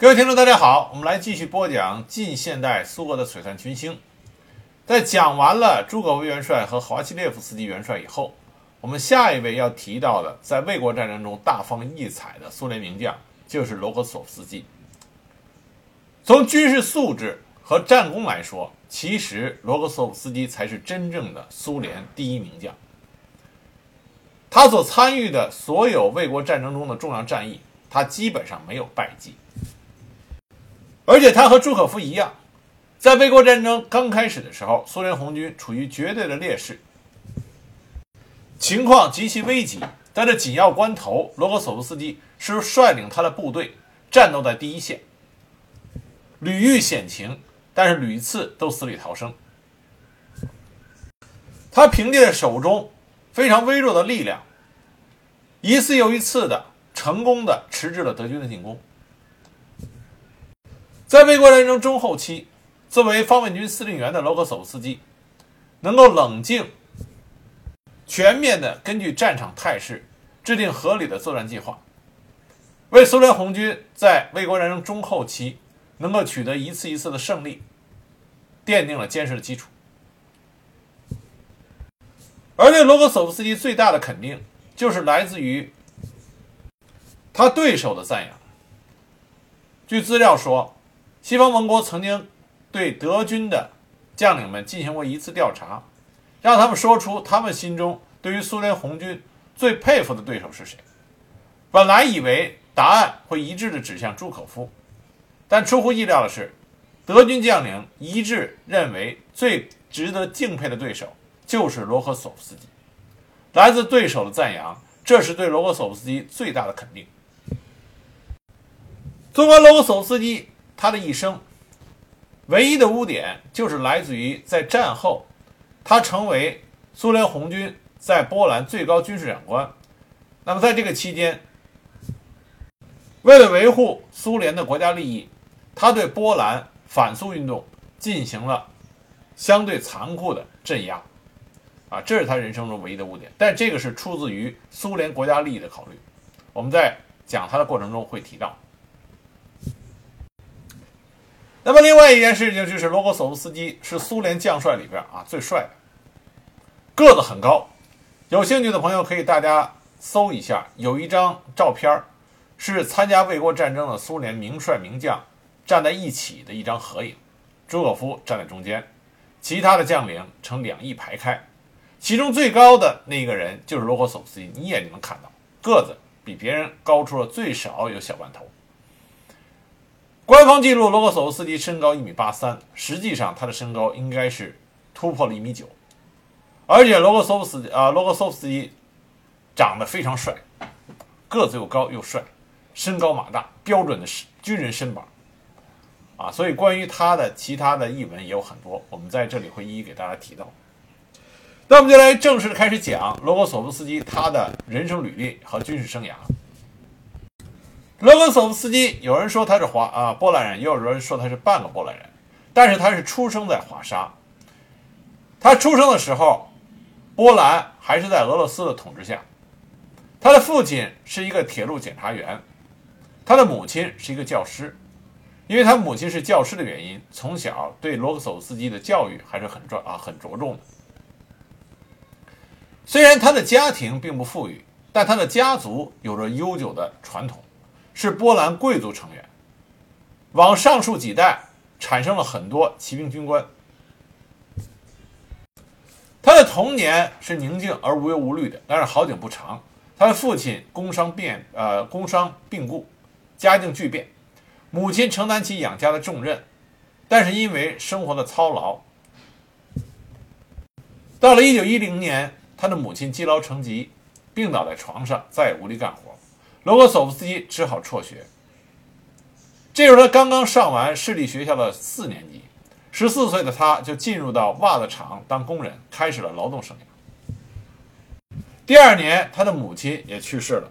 各位听众，大家好，我们来继续播讲近现代苏俄的璀璨群星。在讲完了朱可夫元帅和华西列夫斯基元帅以后，我们下一位要提到的，在卫国战争中大放异彩的苏联名将，就是罗科索夫斯基。从军事素质和战功来说，其实罗科索夫斯基才是真正的苏联第一名将。他所参与的所有卫国战争中的重要战役，他基本上没有败绩。而且他和朱可夫一样，在卫国战争刚开始的时候，苏联红军处于绝对的劣势，情况极其危急。在这紧要关头，罗格索夫斯基是率领他的部队战斗在第一线，屡遇险情，但是屡次都死里逃生。他凭借着手中非常微弱的力量，一次又一次的成功的迟滞了德军的进攻。在卫国战争中后期，作为方面军司令员的罗格索夫斯基，能够冷静、全面的根据战场态势制定合理的作战计划，为苏联红军在卫国战争中后期能够取得一次一次的胜利，奠定了坚实的基础。而对罗格索夫斯基最大的肯定，就是来自于他对手的赞扬。据资料说。西方盟国曾经对德军的将领们进行过一次调查，让他们说出他们心中对于苏联红军最佩服的对手是谁。本来以为答案会一致的指向朱可夫，但出乎意料的是，德军将领一致认为最值得敬佩的对手就是罗赫索夫斯基。来自对手的赞扬，这是对罗赫索夫斯基最大的肯定。纵观罗赫索夫斯基。他的一生，唯一的污点就是来自于在战后，他成为苏联红军在波兰最高军事长官。那么在这个期间，为了维护苏联的国家利益，他对波兰反苏运动进行了相对残酷的镇压。啊，这是他人生中唯一的污点。但这个是出自于苏联国家利益的考虑。我们在讲他的过程中会提到。那么，另外一件事情就是，罗格索夫斯基是苏联将帅里边啊最帅的，个子很高。有兴趣的朋友可以大家搜一下，有一张照片是参加卫国战争的苏联名帅名将站在一起的一张合影。朱可夫站在中间，其他的将领呈两翼排开，其中最高的那个人就是罗格索夫斯基，你眼睛能看到，个子比别人高出了最少有小半头。官方记录，罗格索夫斯基身高一米八三，实际上他的身高应该是突破了一米九，而且罗格索夫斯啊，罗格索夫斯基长得非常帅，个子又高又帅，身高马大，标准的军人身板啊。所以关于他的其他的译文也有很多，我们在这里会一一给大家提到。那我们就来正式的开始讲罗格索夫斯基他的人生履历和军事生涯。罗格索夫斯基，有人说他是华啊波兰人，也有人说他是半个波兰人，但是他是出生在华沙。他出生的时候，波兰还是在俄罗斯的统治下。他的父亲是一个铁路检查员，他的母亲是一个教师。因为他母亲是教师的原因，从小对罗格索夫斯基的教育还是很重啊很着重的。虽然他的家庭并不富裕，但他的家族有着悠久的传统。是波兰贵族成员，往上述几代产生了很多骑兵军官。他的童年是宁静而无忧无虑的，但是好景不长，他的父亲工伤变呃工伤病故，家境巨变，母亲承担起养家的重任，但是因为生活的操劳，到了1910年，他的母亲积劳成疾，病倒在床上，再也无力干活。罗格索夫斯基只好辍学。这时他刚刚上完市立学校的四年级，十四岁的他就进入到袜子厂当工人，开始了劳动生涯。第二年，他的母亲也去世了。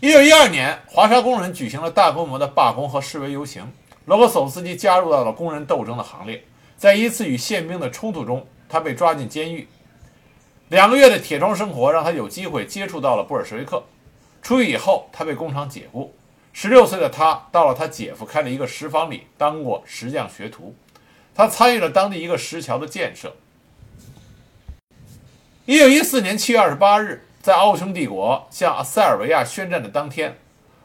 一九一二年，华沙工人举行了大规模的罢工和示威游行，罗格索夫斯基加入到了工人斗争的行列。在一次与宪兵的冲突中，他被抓进监狱。两个月的铁窗生活让他有机会接触到了布尔什维克。出狱以后，他被工厂解雇，十六岁的他到了他姐夫开的一个石坊里当过石匠学徒，他参与了当地一个石桥的建设。一九一四年七月二十八日，在奥匈帝国向塞尔维亚宣战的当天，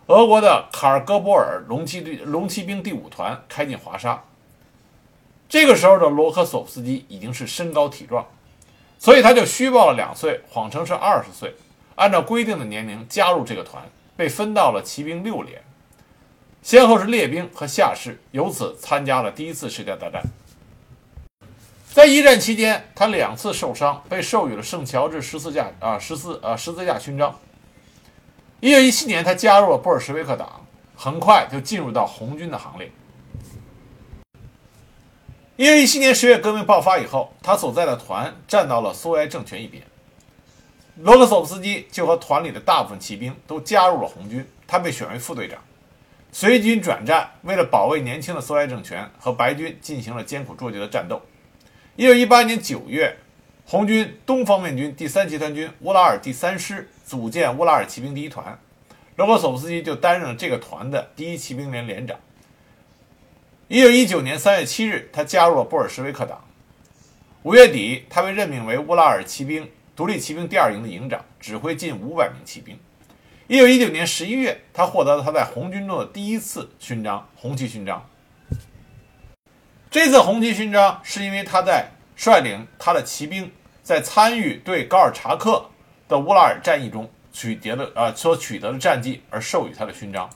俄国的卡尔戈波尔龙骑队龙骑兵第五团开进华沙。这个时候的罗科索夫斯基已经是身高体壮，所以他就虚报了两岁，谎称是二十岁，按照规定的年龄加入这个团。被分到了骑兵六连，先后是列兵和下士，由此参加了第一次世界大战。在一战期间，他两次受伤，被授予了圣乔治十字架啊十字啊十字架勋章。一九一七年，他加入了布尔什维克党，很快就进入到红军的行列。一九一七年十月革命爆发以后，他所在的团站到了苏维埃政权一边。罗克索夫斯基就和团里的大部分骑兵都加入了红军，他被选为副队长，随军转战，为了保卫年轻的苏维埃政权，和白军进行了艰苦卓绝的战斗。一九一八年九月，红军东方面军第三集团军乌拉尔第三师组建乌拉尔骑兵第一团，罗克索夫斯基就担任了这个团的第一骑兵连连长。一九一九年三月七日，他加入了布尔什维克党。五月底，他被任命为乌拉尔骑兵。独立骑兵第二营的营长，指挥近五百名骑兵。一九一九年十一月，他获得了他在红军中的第一次勋章——红旗勋章。这次红旗勋章是因为他在率领他的骑兵在参与对高尔察克的乌拉尔战役中取得的呃所取得的战绩而授予他的勋章。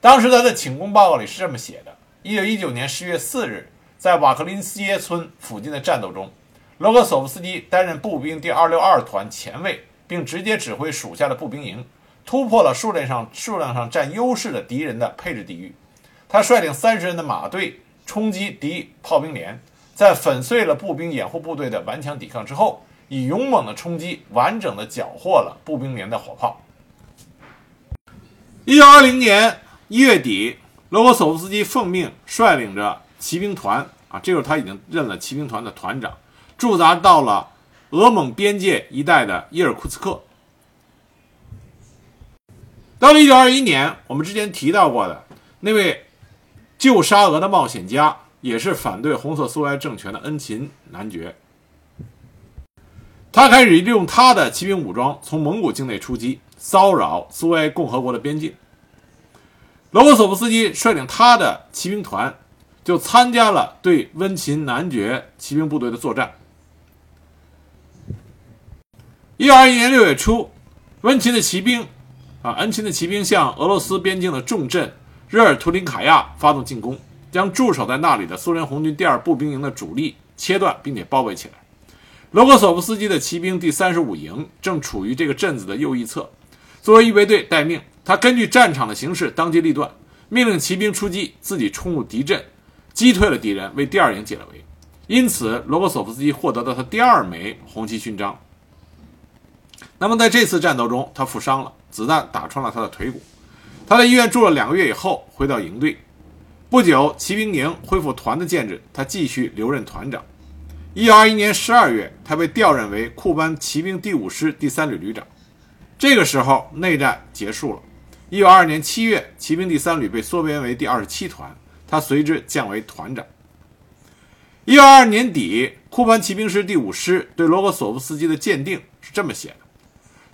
当时他的请功报告里是这么写的：一九一九年十月四日，在瓦克林斯耶村附近的战斗中。罗格索夫斯基担任步兵第二六二团前卫，并直接指挥属下的步兵营，突破了数量上数量上占优势的敌人的配置地域。他率领三十人的马队冲击敌炮兵连，在粉碎了步兵掩护部队的顽强抵抗之后，以勇猛的冲击完整的缴获了步兵连的火炮。一九二零年一月底，罗格索夫斯基奉命率领着骑兵团啊，这时候他已经任了骑兵团的团长。驻扎到了俄蒙边界一带的伊尔库茨克。到了1921年，我们之前提到过的那位救沙俄的冒险家，也是反对红色苏维埃政权的恩琴男爵。他开始利用他的骑兵武装从蒙古境内出击，骚扰苏维埃共和国的边境。罗伯索夫斯基率领他的骑兵团，就参加了对温琴男爵骑兵部队的作战。一九二一年六月初，温琴的骑兵，啊，恩琴的骑兵向俄罗斯边境的重镇热尔图林卡亚发动进攻，将驻守在那里的苏联红军第二步兵营的主力切断，并且包围起来。罗格索夫斯基的骑兵第三十五营正处于这个镇子的右翼侧，作为预备队待命。他根据战场的形势当机立断，命令骑兵出击，自己冲入敌阵，击退了敌人，为第二营解了围。因此，罗格索夫斯基获得了他第二枚红旗勋章。那么在这次战斗中，他负伤了，子弹打穿了他的腿骨。他在医院住了两个月以后，回到营队。不久，骑兵营恢复团的建制，他继续留任团长。1921年12月，他被调任为库班骑兵第五师第三旅旅长。这个时候，内战结束了。1922年7月，骑兵第三旅被缩编为第二十七团，他随之降为团长。1922年底，库班骑兵师第五师对罗格索夫斯基的鉴定是这么写的。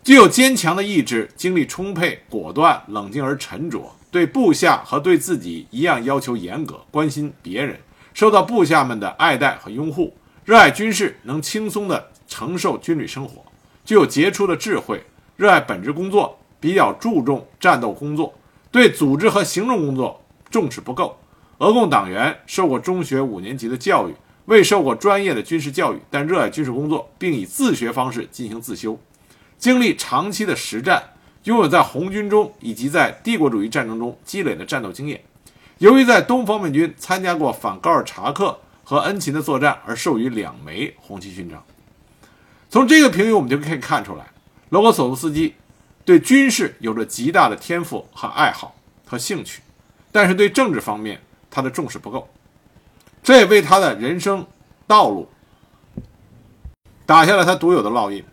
具有坚强的意志，精力充沛、果断、冷静而沉着，对部下和对自己一样要求严格，关心别人，受到部下们的爱戴和拥护，热爱军事，能轻松地承受军旅生活，具有杰出的智慧，热爱本职工作，比较注重战斗工作，对组织和行政工作重视不够。俄共党员，受过中学五年级的教育，未受过专业的军事教育，但热爱军事工作，并以自学方式进行自修。经历长期的实战，拥有在红军中以及在帝国主义战争中积累的战斗经验。由于在东方面军参加过反高尔察克和恩琴的作战，而授予两枚红旗勋章。从这个评语，我们就可以看出来，罗格索夫斯基对军事有着极大的天赋和爱好和兴趣，但是对政治方面他的重视不够，这也为他的人生道路打下了他独有的烙印。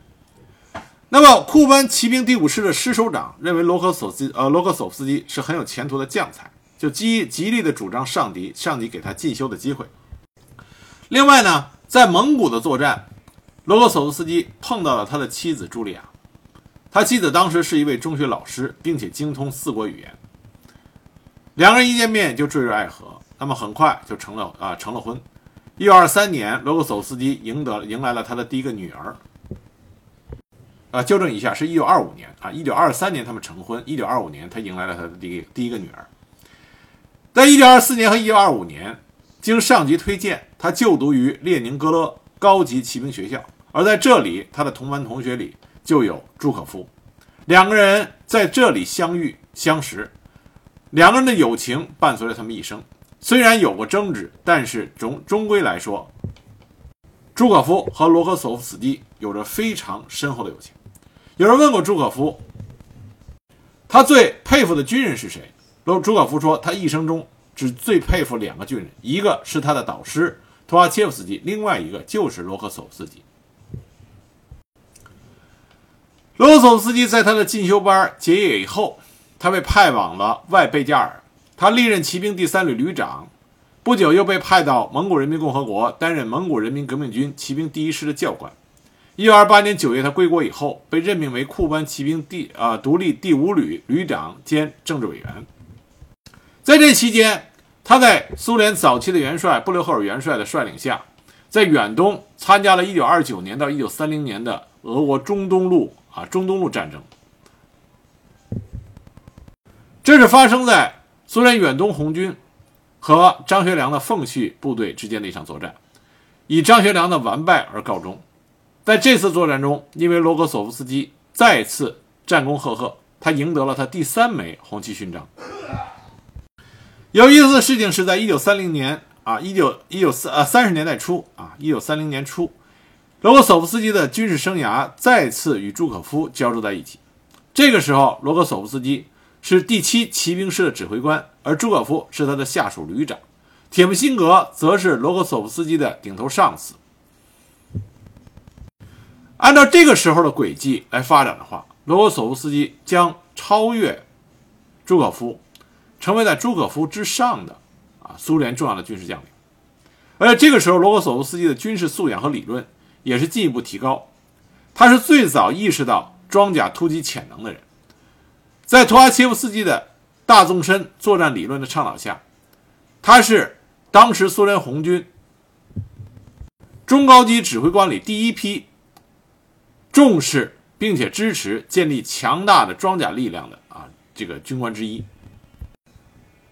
那么库班骑兵第五师的师首长认为罗克索斯呃罗克索夫斯基是很有前途的将才，就极极力的主张上敌，上敌给他进修的机会。另外呢，在蒙古的作战，罗克索夫斯基碰到了他的妻子茱莉亚，他妻子当时是一位中学老师，并且精通四国语言。两个人一见面就坠入爱河，那么很快就成了啊成了婚。一九二三年，罗克索夫斯基赢得迎来了他的第一个女儿。啊，纠正一下，是一九二五年啊，一九二三年他们成婚，一九二五年他迎来了他的第一第一个女儿。在一九二四年和一九二五年，经上级推荐，他就读于列宁格勒高级骑兵学校，而在这里，他的同班同学里就有朱可夫，两个人在这里相遇相识，两个人的友情伴随了他们一生。虽然有过争执，但是终终归来说，朱可夫和罗克索夫斯基有着非常深厚的友情。有人问过朱可夫，他最佩服的军人是谁？罗朱可夫说，他一生中只最佩服两个军人，一个是他的导师托阿切夫斯基，另外一个就是罗克索夫斯基。罗克索夫斯基在他的进修班结业以后，他被派往了外贝加尔，他历任骑兵第三旅旅长，不久又被派到蒙古人民共和国担任蒙古人民革命军骑兵第一师的教官。一九二八年九月，他归国以后，被任命为库班骑兵第啊独立第五旅旅长兼政治委员。在这期间，他在苏联早期的元帅布留赫尔元帅的率领下，在远东参加了一九二九年到一九三零年的俄国中东路啊中东路战争。这是发生在苏联远东红军和张学良的奉系部队之间的一场作战，以张学良的完败而告终。在这次作战中，因为罗格索夫斯基再次战功赫赫，他赢得了他第三枚红旗勋章。有意思的事情是在一九三零年啊，一九一九四呃三十年代初啊，一九三零年初，罗格索夫斯基的军事生涯再次与朱可夫交织在一起。这个时候，罗格索夫斯基是第七骑兵师的指挥官，而朱可夫是他的下属旅长，铁木辛格则是罗格索夫斯基的顶头上司。按照这个时候的轨迹来发展的话，罗格索夫斯基将超越朱可夫，成为在朱可夫之上的啊苏联重要的军事将领。而且这个时候，罗格索夫斯基的军事素养和理论也是进一步提高。他是最早意识到装甲突击潜能的人。在图阿切夫斯基的大纵深作战理论的倡导下，他是当时苏联红军中高级指挥官里第一批。重视并且支持建立强大的装甲力量的啊，这个军官之一。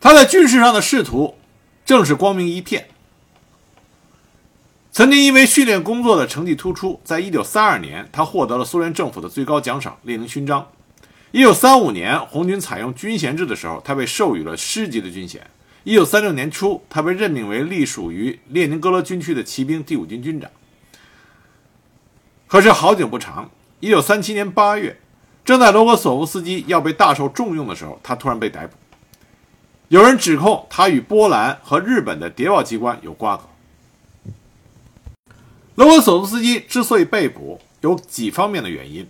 他在军事上的仕途正是光明一片。曾经因为训练工作的成绩突出，在一九三二年，他获得了苏联政府的最高奖赏——列宁勋章。一九三五年，红军采用军衔制的时候，他被授予了师级的军衔。一九三六年初，他被任命为隶属于列宁格勒军区的骑兵第五军军长。可是好景不长，一九三七年八月，正在罗格索夫斯基要被大受重用的时候，他突然被逮捕。有人指控他与波兰和日本的谍报机关有瓜葛。罗格索夫斯基之所以被捕，有几方面的原因。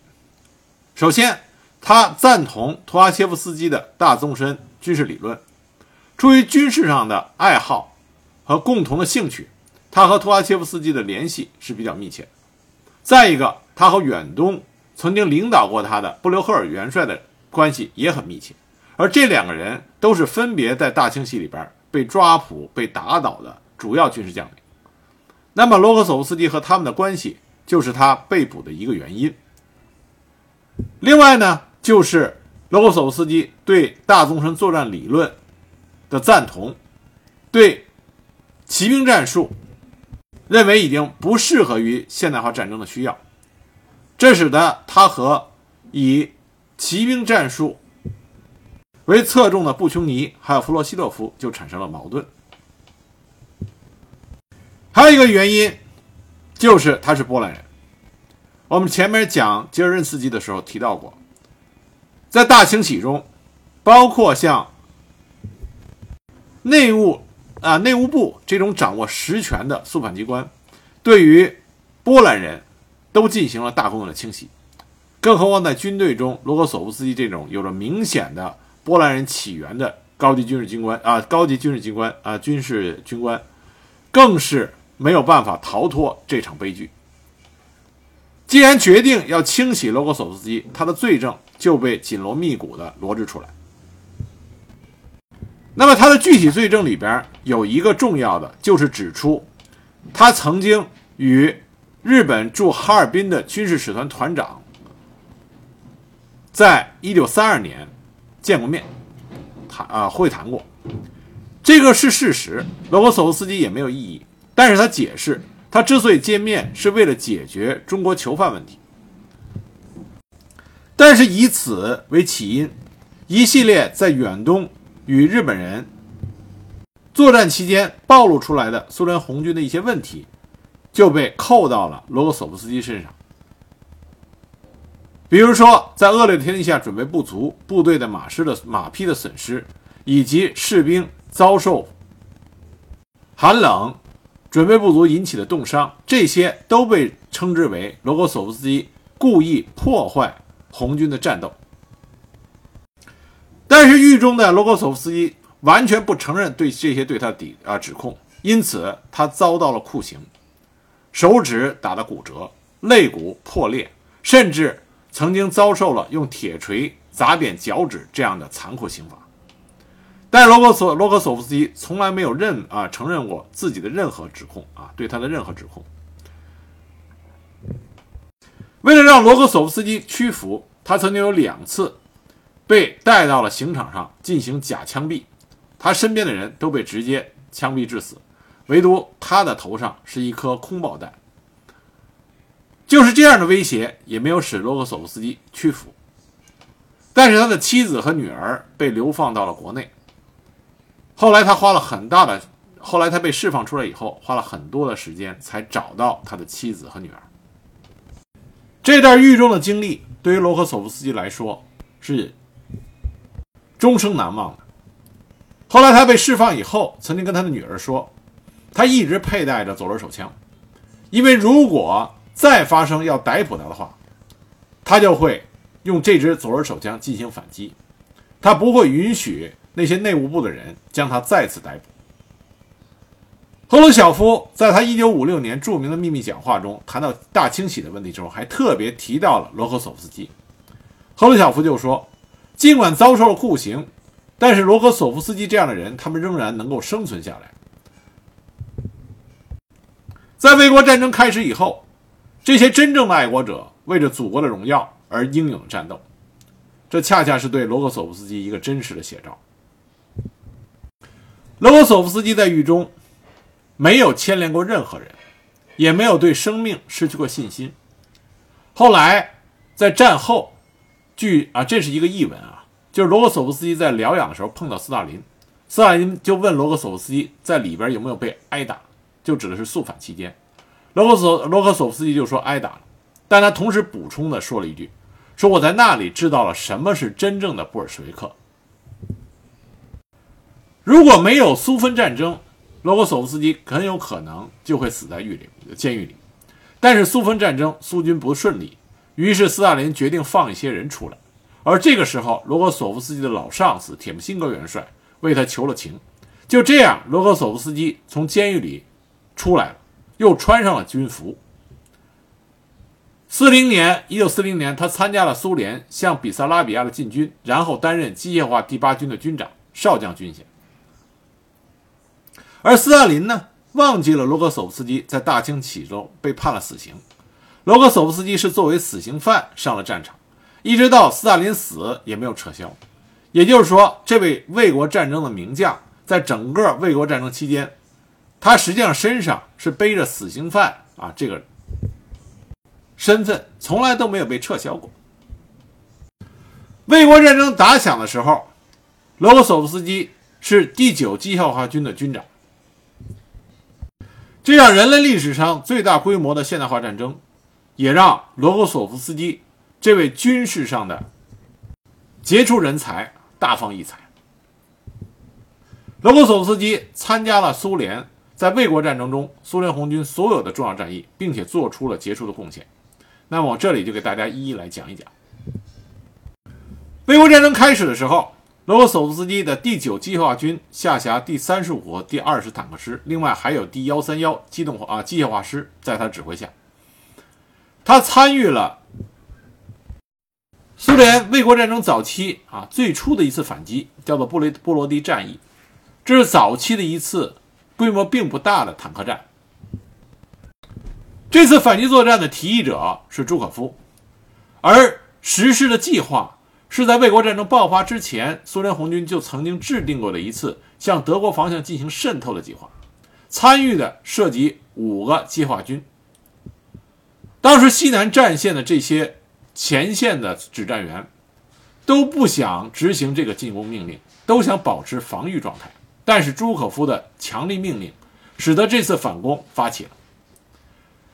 首先，他赞同图阿切夫斯基的大纵深军事理论，出于军事上的爱好和共同的兴趣，他和图阿切夫斯基的联系是比较密切的。再一个，他和远东曾经领导过他的布留赫尔元帅的关系也很密切，而这两个人都是分别在大清洗里边被抓捕、被打倒的主要军事将领。那么，罗克索夫斯基和他们的关系就是他被捕的一个原因。另外呢，就是罗克索夫斯基对大纵深作战理论的赞同，对骑兵战术。认为已经不适合于现代化战争的需要，这使得他和以骑兵战术为侧重的布琼尼还有弗洛西洛夫就产生了矛盾。还有一个原因就是他是波兰人。我们前面讲吉尔任斯基的时候提到过，在大清洗中，包括像内务。啊，内务部这种掌握实权的肃反机关，对于波兰人都进行了大规模的清洗。更何况在军队中，罗格索夫斯基这种有着明显的波兰人起源的高级军事军官啊，高级军事军官啊，军事军官，更是没有办法逃脱这场悲剧。既然决定要清洗罗格索夫斯基，他的罪证就被紧锣密鼓地罗织出来。那么他的具体罪证里边有一个重要的，就是指出他曾经与日本驻哈尔滨的军事使团团长，在一九三二年见过面，谈啊会谈过，这个是事实，罗格索夫斯基也没有异议。但是他解释，他之所以见面是为了解决中国囚犯问题，但是以此为起因，一系列在远东。与日本人作战期间暴露出来的苏联红军的一些问题，就被扣到了罗格索夫斯基身上。比如说，在恶劣的天气下准备不足，部队的马师的马匹的损失，以及士兵遭受寒冷、准备不足引起的冻伤，这些都被称之为罗格索夫斯基故意破坏红军的战斗。但是狱中的罗格索夫斯基完全不承认对这些对他的抵啊指控，因此他遭到了酷刑，手指打得骨折，肋骨破裂，甚至曾经遭受了用铁锤砸扁脚趾这样的残酷刑罚。但罗格索罗格索夫斯基从来没有认啊承认过自己的任何指控啊对他的任何指控。为了让罗格索夫斯基屈服，他曾经有两次。被带到了刑场上进行假枪毙，他身边的人都被直接枪毙致死，唯独他的头上是一颗空爆弹。就是这样的威胁也没有使罗格索夫斯基屈服，但是他的妻子和女儿被流放到了国内。后来他花了很大的，后来他被释放出来以后，花了很多的时间才找到他的妻子和女儿。这段狱中的经历对于罗克索夫斯基来说是。终生难忘的。后来他被释放以后，曾经跟他的女儿说，他一直佩戴着左轮手枪，因为如果再发生要逮捕他的话，他就会用这支左轮手枪进行反击，他不会允许那些内务部的人将他再次逮捕。赫鲁晓夫在他1956年著名的秘密讲话中谈到大清洗的问题之后，还特别提到了罗科索夫斯基。赫鲁晓夫就说。尽管遭受了酷刑，但是罗格索夫斯基这样的人，他们仍然能够生存下来。在卫国战争开始以后，这些真正的爱国者为着祖国的荣耀而英勇战斗，这恰恰是对罗格索夫斯基一个真实的写照。罗格索夫斯基在狱中没有牵连过任何人，也没有对生命失去过信心。后来在战后。据啊，这是一个译文啊，就是罗格索夫斯基在疗养的时候碰到斯大林，斯大林就问罗格索夫斯基在里边有没有被挨打，就指的是肃反期间，罗格索罗格索夫斯基就说挨打了，但他同时补充的说了一句，说我在那里知道了什么是真正的布尔什维克。如果没有苏芬战争，罗格索夫斯基很有可能就会死在狱里监狱里，但是苏芬战争苏军不顺利。于是斯大林决定放一些人出来，而这个时候，罗格索夫斯基的老上司铁木辛格元帅为他求了情。就这样，罗格索夫斯基从监狱里出来了，又穿上了军服。四零年，一九四零年，他参加了苏联向比萨拉比亚的进军，然后担任机械化第八军的军长，少将军衔。而斯大林呢，忘记了罗格索夫斯基在大清洗中被判了死刑。罗格索夫斯基是作为死刑犯上了战场，一直到斯大林死也没有撤销。也就是说，这位卫国战争的名将，在整个卫国战争期间，他实际上身上是背着死刑犯啊这个身份，从来都没有被撤销过。卫国战争打响的时候，罗格索夫斯基是第九机械化军的军长，这样人类历史上最大规模的现代化战争。也让罗格索夫斯基这位军事上的杰出人才大放异彩。罗格索夫斯基参加了苏联在卫国战争中苏联红军所有的重要战役，并且做出了杰出的贡献。那。么我这里就给大家一一来讲一讲。卫国战争开始的时候，罗格索夫斯基的第九机械化军下辖第三十五和第二十坦克师，另外还有第幺三幺机动化啊机械化师在他指挥下，他参与了苏联卫国战争早期啊最初的一次反击，叫做布雷波罗的战役，这是早期的一次规模并不大的坦克战。这次反击作战的提议者是朱可夫，而实施的计划是在卫国战争爆发之前，苏联红军就曾经制定过的一次向德国方向进行渗透的计划。参与的涉及五个计划军。当时西南战线的这些前线的指战员都不想执行这个进攻命令，都想保持防御状态。但是朱可夫的强力命令，使得这次反攻发起了。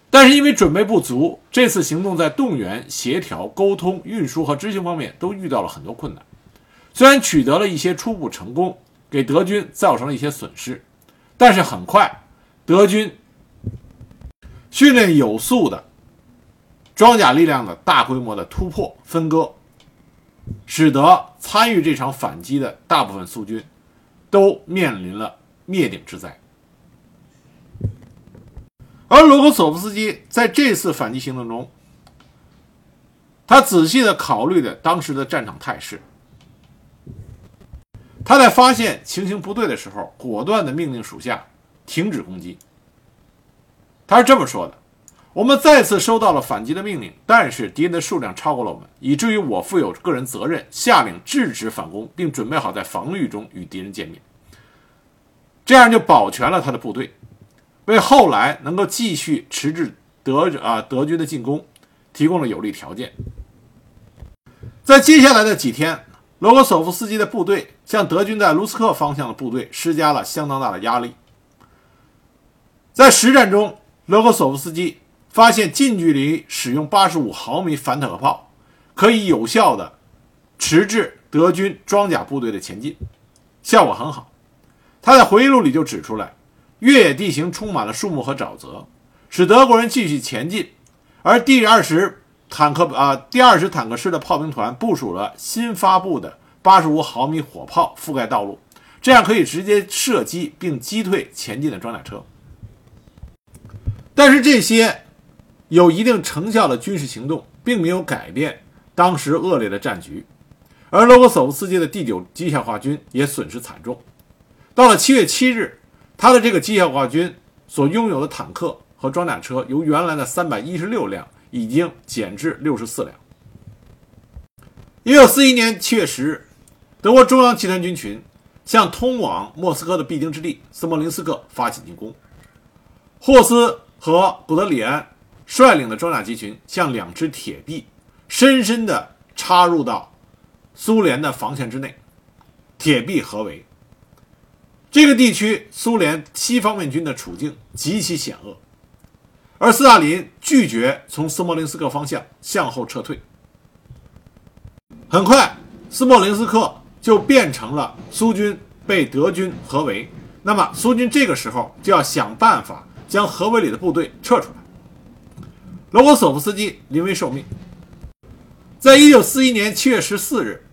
但是因为准备不足，这次行动在动员、协调、沟通、运输和执行方面都遇到了很多困难。虽然取得了一些初步成功，给德军造成了一些损失，但是很快，德军训练有素的装甲力量的大规模的突破分割，使得参与这场反击的大部分苏军都面临了灭顶之灾。而罗格索夫斯基在这次反击行动中，他仔细的考虑了当时的战场态势。他在发现情形不对的时候，果断的命令属下停止攻击。他是这么说的：“我们再次收到了反击的命令，但是敌人的数量超过了我们，以至于我负有个人责任，下令制止反攻，并准备好在防御中与敌人见面。这样就保全了他的部队。”为后来能够继续迟滞德啊德军的进攻提供了有利条件。在接下来的几天，罗格索夫斯基的部队向德军在卢斯克方向的部队施加了相当大的压力。在实战中，罗格索夫斯基发现近距离使用85毫米反坦克炮可以有效的迟滞德军装甲部队的前进，效果很好。他在回忆录里就指出来。越野地形充满了树木和沼泽，使德国人继续前进。而第二十坦克啊，第二十坦克师的炮兵团部署了新发布的八十五毫米火炮，覆盖道路，这样可以直接射击并击退前进的装甲车。但是这些有一定成效的军事行动，并没有改变当时恶劣的战局。而罗格索夫斯基的第九机械化军也损失惨重。到了七月七日。他的这个机械化军所拥有的坦克和装甲车，由原来的三百一十六辆已经减至六十四辆。一九四一年七月十日，德国中央集团军群向通往莫斯科的必经之地斯莫林斯克发起进攻。霍斯和古德里安率领的装甲集群像两只铁臂，深深地插入到苏联的防线之内，铁壁合围。这个地区苏联西方面军的处境极其险恶，而斯大林拒绝从斯莫林斯克方向向后撤退。很快，斯莫林斯克就变成了苏军被德军合围。那么，苏军这个时候就要想办法将合围里的部队撤出来。罗格索夫斯基临危受命，在一九四一年七月十四日。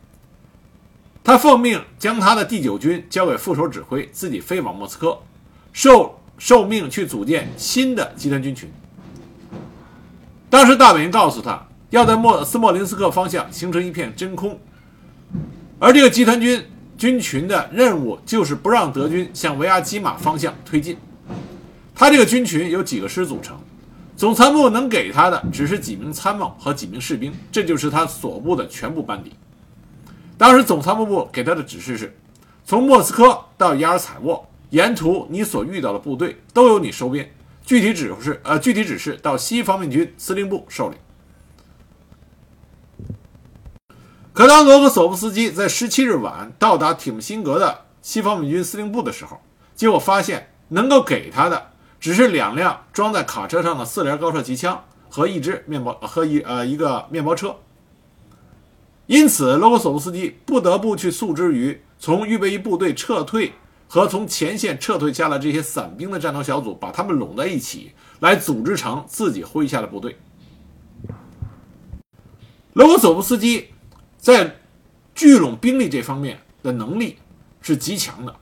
他奉命将他的第九军交给副手指挥，自己飞往莫斯科，受受命去组建新的集团军群。当时大本营告诉他，要在莫斯莫林斯克方向形成一片真空，而这个集团军军群的任务就是不让德军向维亚基马方向推进。他这个军群由几个师组成，总参谋部能给他的只是几名参谋和几名士兵，这就是他所部的全部班底。当时总参谋部给他的指示是：从莫斯科到雅尔采沃，沿途你所遇到的部队都由你收编。具体指示呃，具体指示到西方面军司令部受理。可当罗格索夫斯基在十七日晚到达铁木辛格的西方面军司令部的时候，结果发现能够给他的只是两辆装在卡车上的四连高射机枪和一支面包和一呃一个面包车。因此，罗格索夫斯基不得不去诉之于从预备役部队撤退和从前线撤退下来这些散兵的战斗小组，把他们拢在一起，来组织成自己麾下的部队。罗格索夫斯基在聚拢兵力这方面的能力是极强的，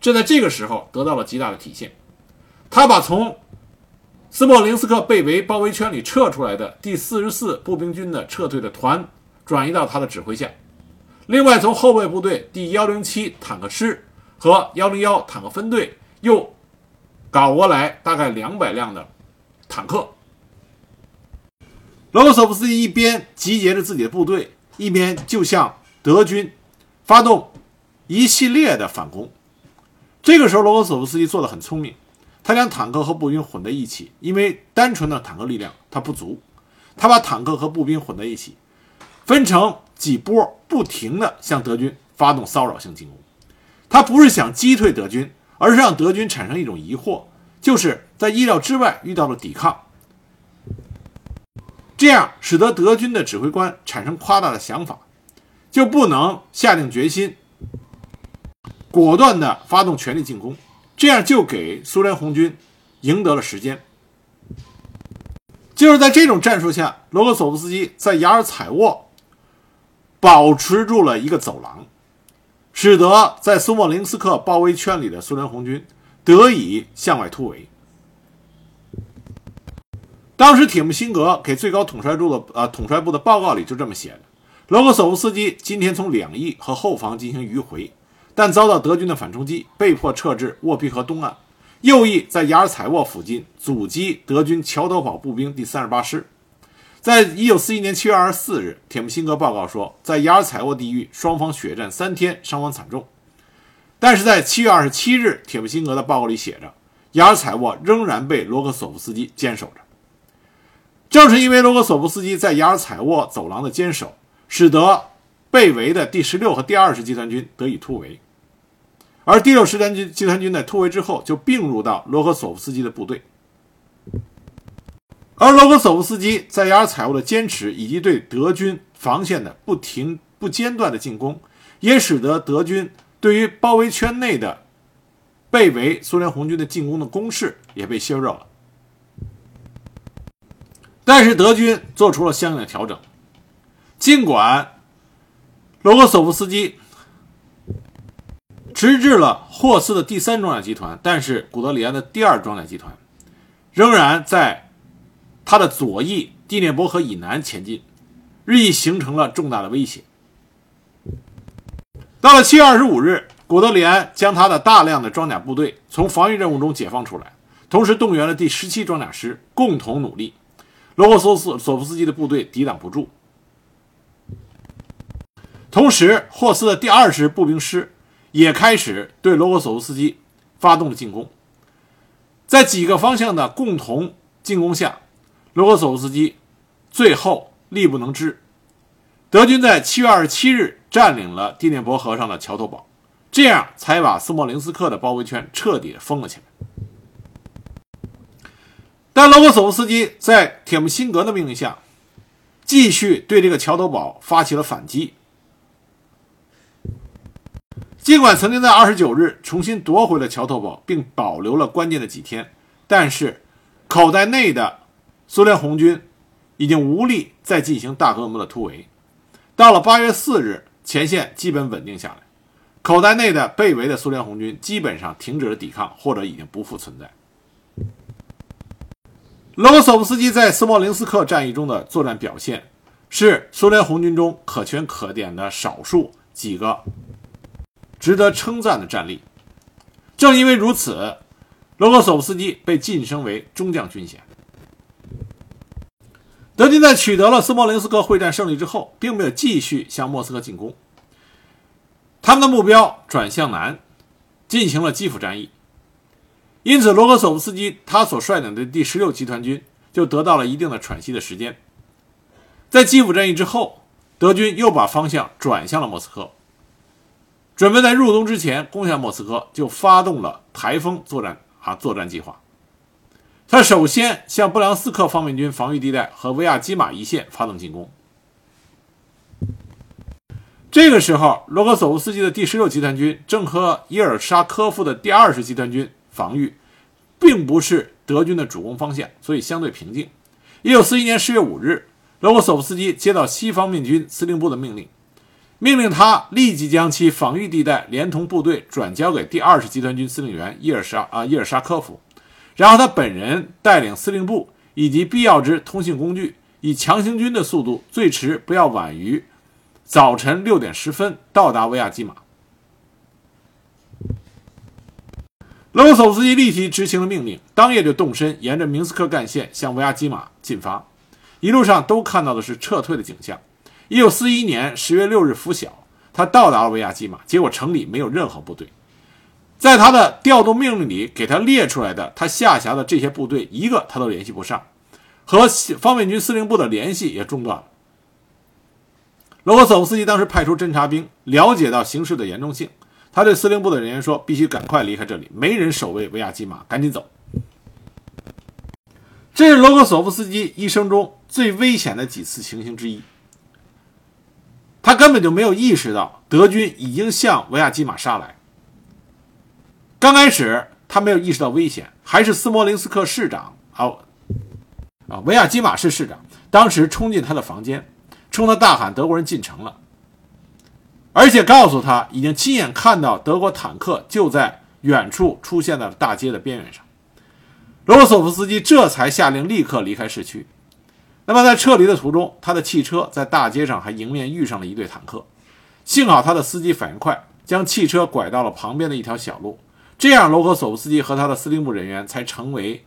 这在这个时候得到了极大的体现。他把从斯莫林斯克被围包围圈里撤出来的第四十四步兵军的撤退的团转移到他的指挥下。另外，从后备部队第幺零七坦克师和幺零幺坦克分队又搞过来大概两百辆的坦克。罗格索夫斯基一边集结着自己的部队，一边就向德军发动一系列的反攻。这个时候，罗格索夫斯基做的很聪明。他将坦克和步兵混在一起，因为单纯的坦克力量它不足，他把坦克和步兵混在一起，分成几波，不停地向德军发动骚扰性进攻。他不是想击退德军，而是让德军产生一种疑惑，就是在意料之外遇到了抵抗，这样使得德军的指挥官产生夸大的想法，就不能下定决心，果断地发动全力进攻。这样就给苏联红军赢得了时间。就是在这种战术下，罗格索夫斯基在雅尔采沃保持住了一个走廊，使得在苏莫林斯克包围圈里的苏联红军得以向外突围。当时铁木辛格给最高统帅部的呃统帅部的报告里就这么写的：罗格索夫斯基今天从两翼和后方进行迂回。但遭到德军的反冲击，被迫撤至沃皮河东岸，右翼在雅尔采沃附近阻击德军桥头堡步兵第三十八师。在一九四一年七月二十四日，铁木辛格报告说，在雅尔采沃地域，双方血战三天，伤亡惨重。但是在七月二十七日，铁木辛格的报告里写着，雅尔采沃仍然被罗格索夫斯基坚守着。正是因为罗格索夫斯基在雅尔采沃走廊的坚守，使得被围的第十六和第二十集团军得以突围。而第六师团军集团军在突围之后，就并入到罗格索夫斯基的部队。而罗格索夫斯基在雅尔采沃的坚持，以及对德军防线的不停不间断的进攻，也使得德军对于包围圈内的被围苏联红军的进攻的攻势也被削弱了。但是德军做出了相应的调整，尽管罗格索夫斯基。直至了霍斯的第三装甲集团，但是古德里安的第二装甲集团仍然在他的左翼第聂伯河以南前进，日益形成了重大的威胁。到了七月二十五日，古德里安将他的大量的装甲部队从防御任务中解放出来，同时动员了第十七装甲师共同努力。罗霍索斯索夫斯基的部队抵挡不住，同时霍斯的第二十步兵师。也开始对罗格索夫斯基发动了进攻，在几个方向的共同进攻下，罗格索夫斯基最后力不能支。德军在七月二十七日占领了第聂伯河上的桥头堡，这样才把斯莫林斯克的包围圈彻底封了起来。但罗格索夫斯基在铁木辛格的命令下，继续对这个桥头堡发起了反击。尽管曾经在二十九日重新夺回了桥头堡，并保留了关键的几天，但是口袋内的苏联红军已经无力再进行大规模的突围。到了八月四日，前线基本稳定下来，口袋内的被围的苏联红军基本上停止了抵抗，或者已经不复存在。罗格索夫斯基在斯莫林斯克战役中的作战表现，是苏联红军中可圈可点的少数几个。值得称赞的战力。正因为如此，罗格索夫斯基被晋升为中将军衔。德军在取得了斯莫林斯克会战胜利之后，并没有继续向莫斯科进攻，他们的目标转向南，进行了基辅战役。因此，罗格索夫斯基他所率领的第十六集团军就得到了一定的喘息的时间。在基辅战役之后，德军又把方向转向了莫斯科。准备在入冬之前攻下莫斯科，就发动了台风作战啊作战计划。他首先向布良斯克方面军防御地带和维亚基马一线发动进攻。这个时候，罗格索夫斯基的第十六集团军正和伊尔沙科夫的第二十集团军防御，并不是德军的主攻方向，所以相对平静。一九四一年十月五日，罗格索夫斯基接到西方面军司令部的命令，命令他立即将其防御地带连同部队转交给第二十集团军司令员伊尔沙啊伊尔沙科夫，然后他本人带领司令部以及必要之通信工具，以强行军的速度，最迟不要晚于早晨六点十分到达维亚基马。罗格索夫斯基立即执行了命令，当夜就动身，沿着明斯克干线向维亚基马进发。一路上都看到的是撤退的景象。一九四一年十月六日拂晓，他到达了维亚基马，结果城里没有任何部队。在他的调动命令里给他列出来的，他下辖的这些部队一个他都联系不上，和方面军司令部的联系也中断了。罗格索夫斯基当时派出侦察兵，了解到形势的严重性，他对司令部的人员说：“必须赶快离开这里，没人守卫维亚基马，赶紧走。”这是罗格索夫斯基一生中最危险的几次情形之一。他根本就没有意识到德军已经向维亚基马杀来。刚开始他没有意识到危险，还是斯摩林斯克市长啊啊维亚基马市市长当时冲进他的房间，冲他大喊：“德国人进城了！”而且告诉他已经亲眼看到德国坦克就在远处出现在了大街的边缘上。罗索夫斯基这才下令立刻离开市区。那么在撤离的途中，他的汽车在大街上还迎面遇上了一队坦克，幸好他的司机反应快，将汽车拐到了旁边的一条小路，这样罗格索夫斯基和他的司令部人员才成为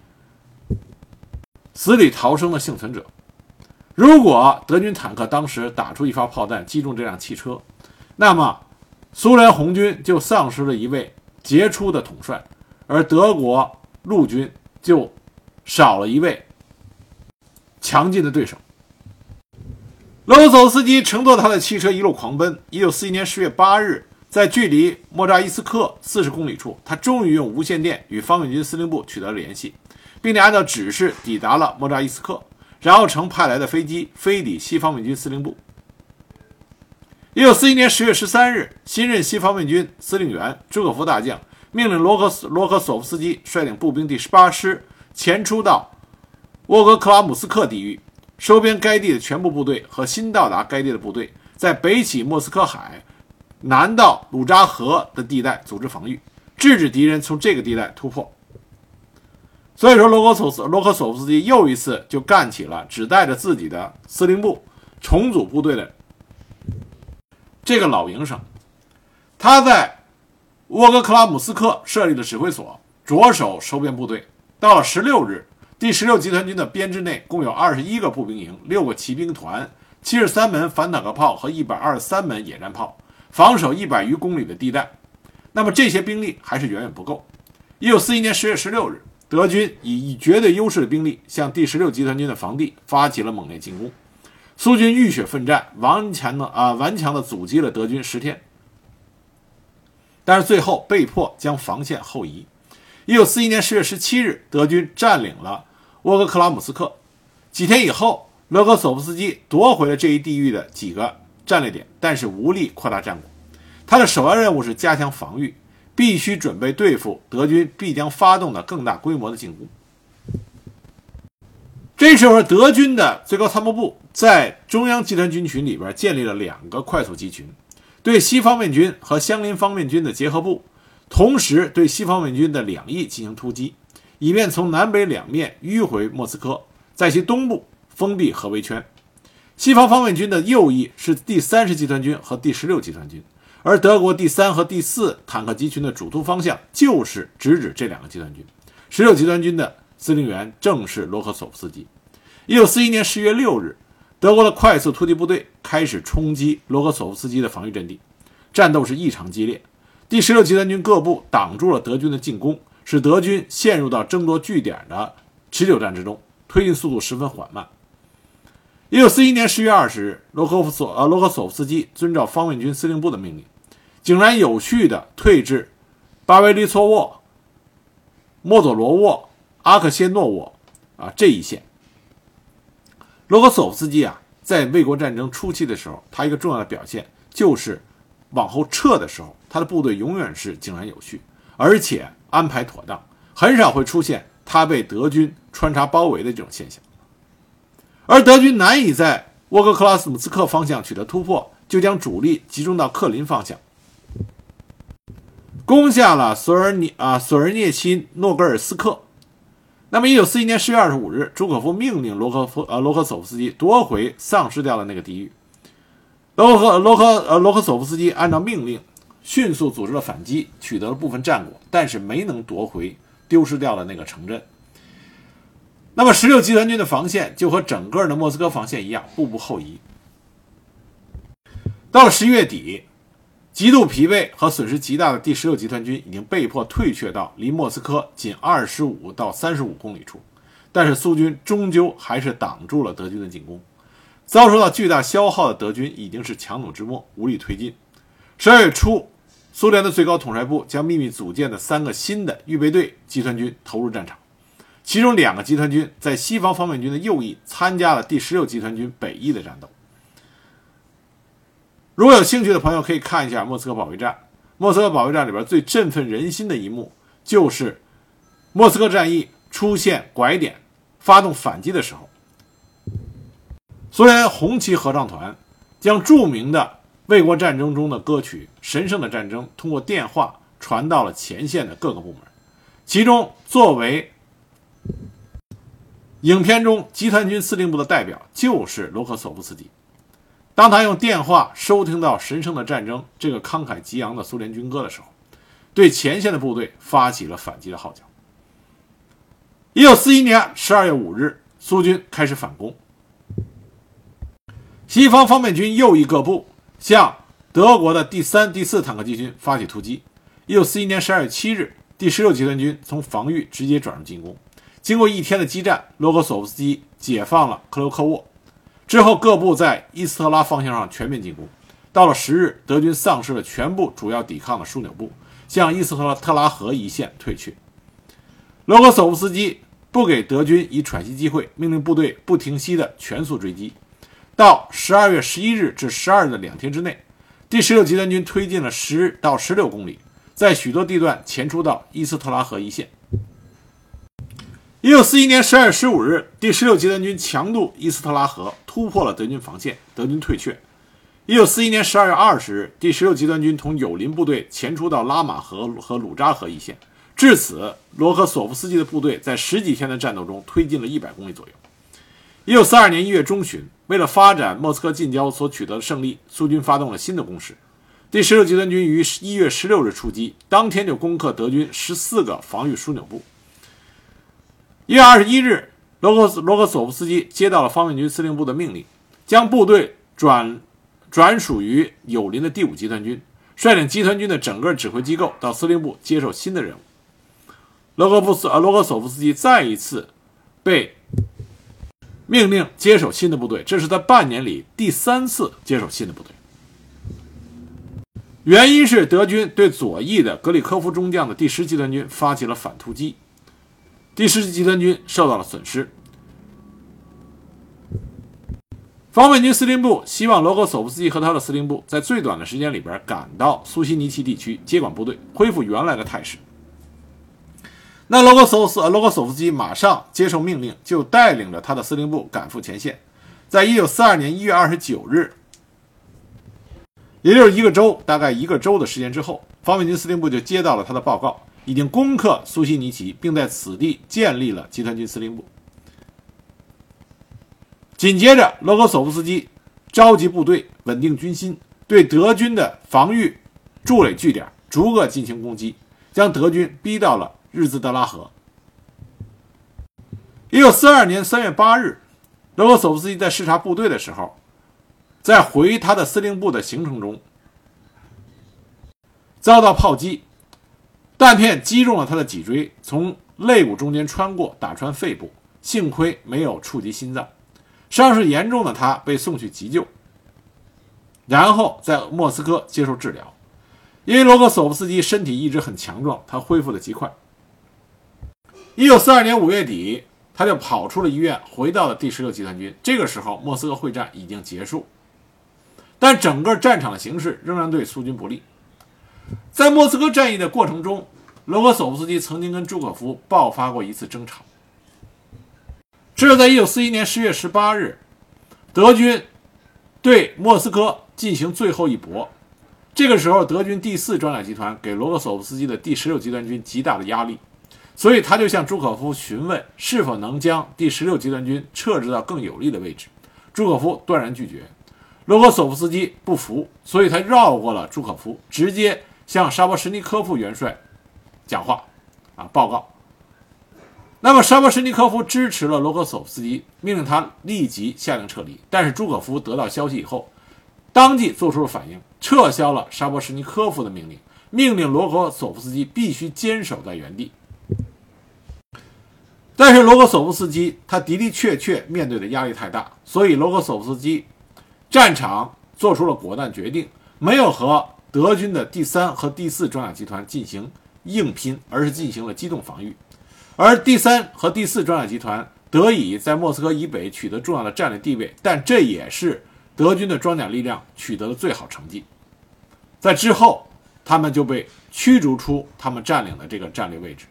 死里逃生的幸存者。如果德军坦克当时打出一发炮弹击中这辆汽车，那么苏联红军就丧失了一位杰出的统帅，而德国陆军。就少了一位强劲的对手。罗格索夫斯基乘坐他的汽车一路狂奔。一九四一年十月八日，在距离莫扎伊斯克四十公里处，他终于用无线电与方面军司令部取得了联系，并且按照指示抵达了莫扎伊斯克，然后乘派来的飞机飞抵西方面军司令部。一九四一年十月十三日，新任西方面军司令员朱可夫大将。命令罗克罗克索夫斯基率领步兵第十八师前出到沃格克拉姆斯克地域，收编该地的全部部队和新到达该地的部队，在北起莫斯科海、南到鲁扎河的地带组织防御，制止敌人从这个地带突破。所以说，罗克索斯罗克索夫斯基又一次就干起了只带着自己的司令部重组部队的这个老营生。他在。沃格克拉姆斯克设立了指挥所，着手收编部队。到了十六日，第十六集团军的编制内共有二十一个步兵营、六个骑兵团、七十三门反坦克炮和一百二十三门野战炮，防守一百余公里的地带。那么这些兵力还是远远不够。一九四一年十月十六日，德军以以绝对优势的兵力向第十六集团军的防地发起了猛烈进攻。苏军浴血奋战，顽强的啊顽强的阻击了德军十天。但是最后被迫将防线后移。一九四一年十月十七日，德军占领了沃格克拉姆斯克。几天以后，罗格索夫斯基夺回了这一地域的几个战略点，但是无力扩大战果。他的首要任务是加强防御，必须准备对付德军必将发动的更大规模的进攻。这时候，德军的最高参谋部在中央集团军群里边建立了两个快速集群。对西方面军和相邻方面军的结合部，同时对西方面军的两翼进行突击，以便从南北两面迂回莫斯科，在其东部封闭合围圈。西方方面军的右翼是第三十集团军和第十六集团军，而德国第三和第四坦克集群的主突方向就是直指这两个集团军。十六集团军的司令员正是罗克索夫斯基。一九四一年十月六日。德国的快速突击部队开始冲击罗克索夫斯基的防御阵地，战斗是异常激烈。第十六集团军各部挡住了德军的进攻，使德军陷入到争夺据点的持久战之中，推进速度十分缓慢。一九四一年十月二十日，罗科夫索呃罗科索夫斯基遵照方面军司令部的命令，井然有序地退至巴维利措沃、莫佐罗沃、阿克谢诺沃啊这一线。罗格索夫斯基啊，在卫国战争初期的时候，他一个重要的表现就是往后撤的时候，他的部队永远是井然有序，而且安排妥当，很少会出现他被德军穿插包围的这种现象。而德军难以在沃格克拉斯姆斯克方向取得突破，就将主力集中到克林方向，攻下了索尔涅啊索尔涅钦诺格尔斯克。那么，一九四一年十月二十五日，朱可夫命令罗科夫呃罗科索夫斯基夺回丧失掉的那个地域。罗科罗科呃罗科索夫斯基按照命令，迅速组织了反击，取得了部分战果，但是没能夺回丢失掉的那个城镇。那么，十六集团军的防线就和整个的莫斯科防线一样，步步后移。到了十一月底。极度疲惫和损失极大的第十六集团军已经被迫退却到离莫斯科仅二十五到三十五公里处，但是苏军终究还是挡住了德军的进攻。遭受到巨大消耗的德军已经是强弩之末，无力推进。十二月初，苏联的最高统帅部将秘密组建的三个新的预备队集团军投入战场，其中两个集团军在西方方面军的右翼参加了第十六集团军北翼的战斗。如果有兴趣的朋友，可以看一下莫斯科保卫战。莫斯科保卫战里边最振奋人心的一幕，就是莫斯科战役出现拐点，发动反击的时候，苏联红旗合唱团将著名的卫国战争中的歌曲《神圣的战争》通过电话传到了前线的各个部门。其中，作为影片中集团军司令部的代表，就是罗克索夫斯基。当他用电话收听到《神圣的战争》这个慷慨激昂的苏联军歌的时候，对前线的部队发起了反击的号角。一九四一年十二月五日，苏军开始反攻。西方方面军右翼各部向德国的第三、第四坦克集群发起突击。一九四一年十二月七日，第十六集团军从防御直接转入进攻。经过一天的激战，罗格索夫斯基解放了克留科沃。之后，各部在伊斯特拉方向上全面进攻。到了十日，德军丧失了全部主要抵抗的枢纽部，向伊斯特拉特拉河一线退却。罗格索夫斯基不给德军以喘息机会，命令部队不停息的全速追击。到十二月十一日至十二日的两天之内，第十六集团军推进了十到十六公里，在许多地段前出到伊斯特拉河一线。一九四一年十二月十五日，第十六集团军强渡伊斯特拉河，突破了德军防线，德军退却。一九四一年十二月二十日，第十六集团军同友邻部队前出到拉马河和鲁扎河一线。至此，罗科索夫斯基的部队在十几天的战斗中推进了一百公里左右。一九四二年一月中旬，为了发展莫斯科近郊所取得的胜利，苏军发动了新的攻势。第十六集团军于一月十六日出击，当天就攻克德军十四个防御枢纽部。一月二十一日，罗克罗克索夫斯基接到了方面军司令部的命令，将部队转转属于友邻的第五集团军，率领集团军的整个指挥机构到司令部接受新的任务。罗格布斯呃罗克索夫斯基再一次被命令接手新的部队，这是他半年里第三次接手新的部队。原因是德军对左翼的格里科夫中将的第十集团军发起了反突击。第十集团军受到了损失。方面军司令部希望罗格索夫斯基和他的司令部在最短的时间里边赶到苏西尼奇地区接管部队，恢复原来的态势。那罗格索夫斯罗格索夫斯基马上接受命令，就带领着他的司令部赶赴前线。在一九四二年一月二十九日，也就是一个周，大概一个周的时间之后，方面军司令部就接到了他的报告。已经攻克苏西尼奇，并在此地建立了集团军司令部。紧接着，罗格索夫斯基召集部队，稳定军心，对德军的防御筑垒据点逐个进行攻击，将德军逼到了日兹德拉河。一九四二年三月八日，罗格索夫斯基在视察部队的时候，在回他的司令部的行程中遭到炮击。弹片击中了他的脊椎，从肋骨中间穿过，打穿肺部，幸亏没有触及心脏。伤势严重的他被送去急救，然后在莫斯科接受治疗。因为罗格索夫斯基身体一直很强壮，他恢复的极快。一九四二年五月底，他就跑出了医院，回到了第十六集团军。这个时候，莫斯科会战已经结束，但整个战场的形势仍然对苏军不利。在莫斯科战役的过程中，罗格索夫斯基曾经跟朱可夫爆发过一次争吵。这是在一九四一年十月十八日，德军对莫斯科进行最后一搏。这个时候，德军第四装甲集团给罗格索夫斯基的第十六集团军极大的压力，所以他就向朱可夫询问是否能将第十六集团军撤至到更有利的位置。朱可夫断然拒绝。罗格索夫斯基不服，所以他绕过了朱可夫，直接向沙波什尼科夫元帅讲话，啊，报告。那么沙波什尼科夫支持了罗格索夫斯基，命令他立即下令撤离。但是朱可夫得到消息以后，当即做出了反应，撤销了沙波什尼科夫的命令，命令罗格索夫斯基必须坚守在原地。但是罗格索夫斯基他的的确确面对的压力太大，所以罗格索夫斯基战场做出了果断决定，没有和德军的第三和第四装甲集团进行硬拼，而是进行了机动防御。而第三和第四装甲集团得以在莫斯科以北取得重要的战略地位，但这也是德军的装甲力量取得的最好成绩。在之后，他们就被驱逐出他们占领的这个战略位置。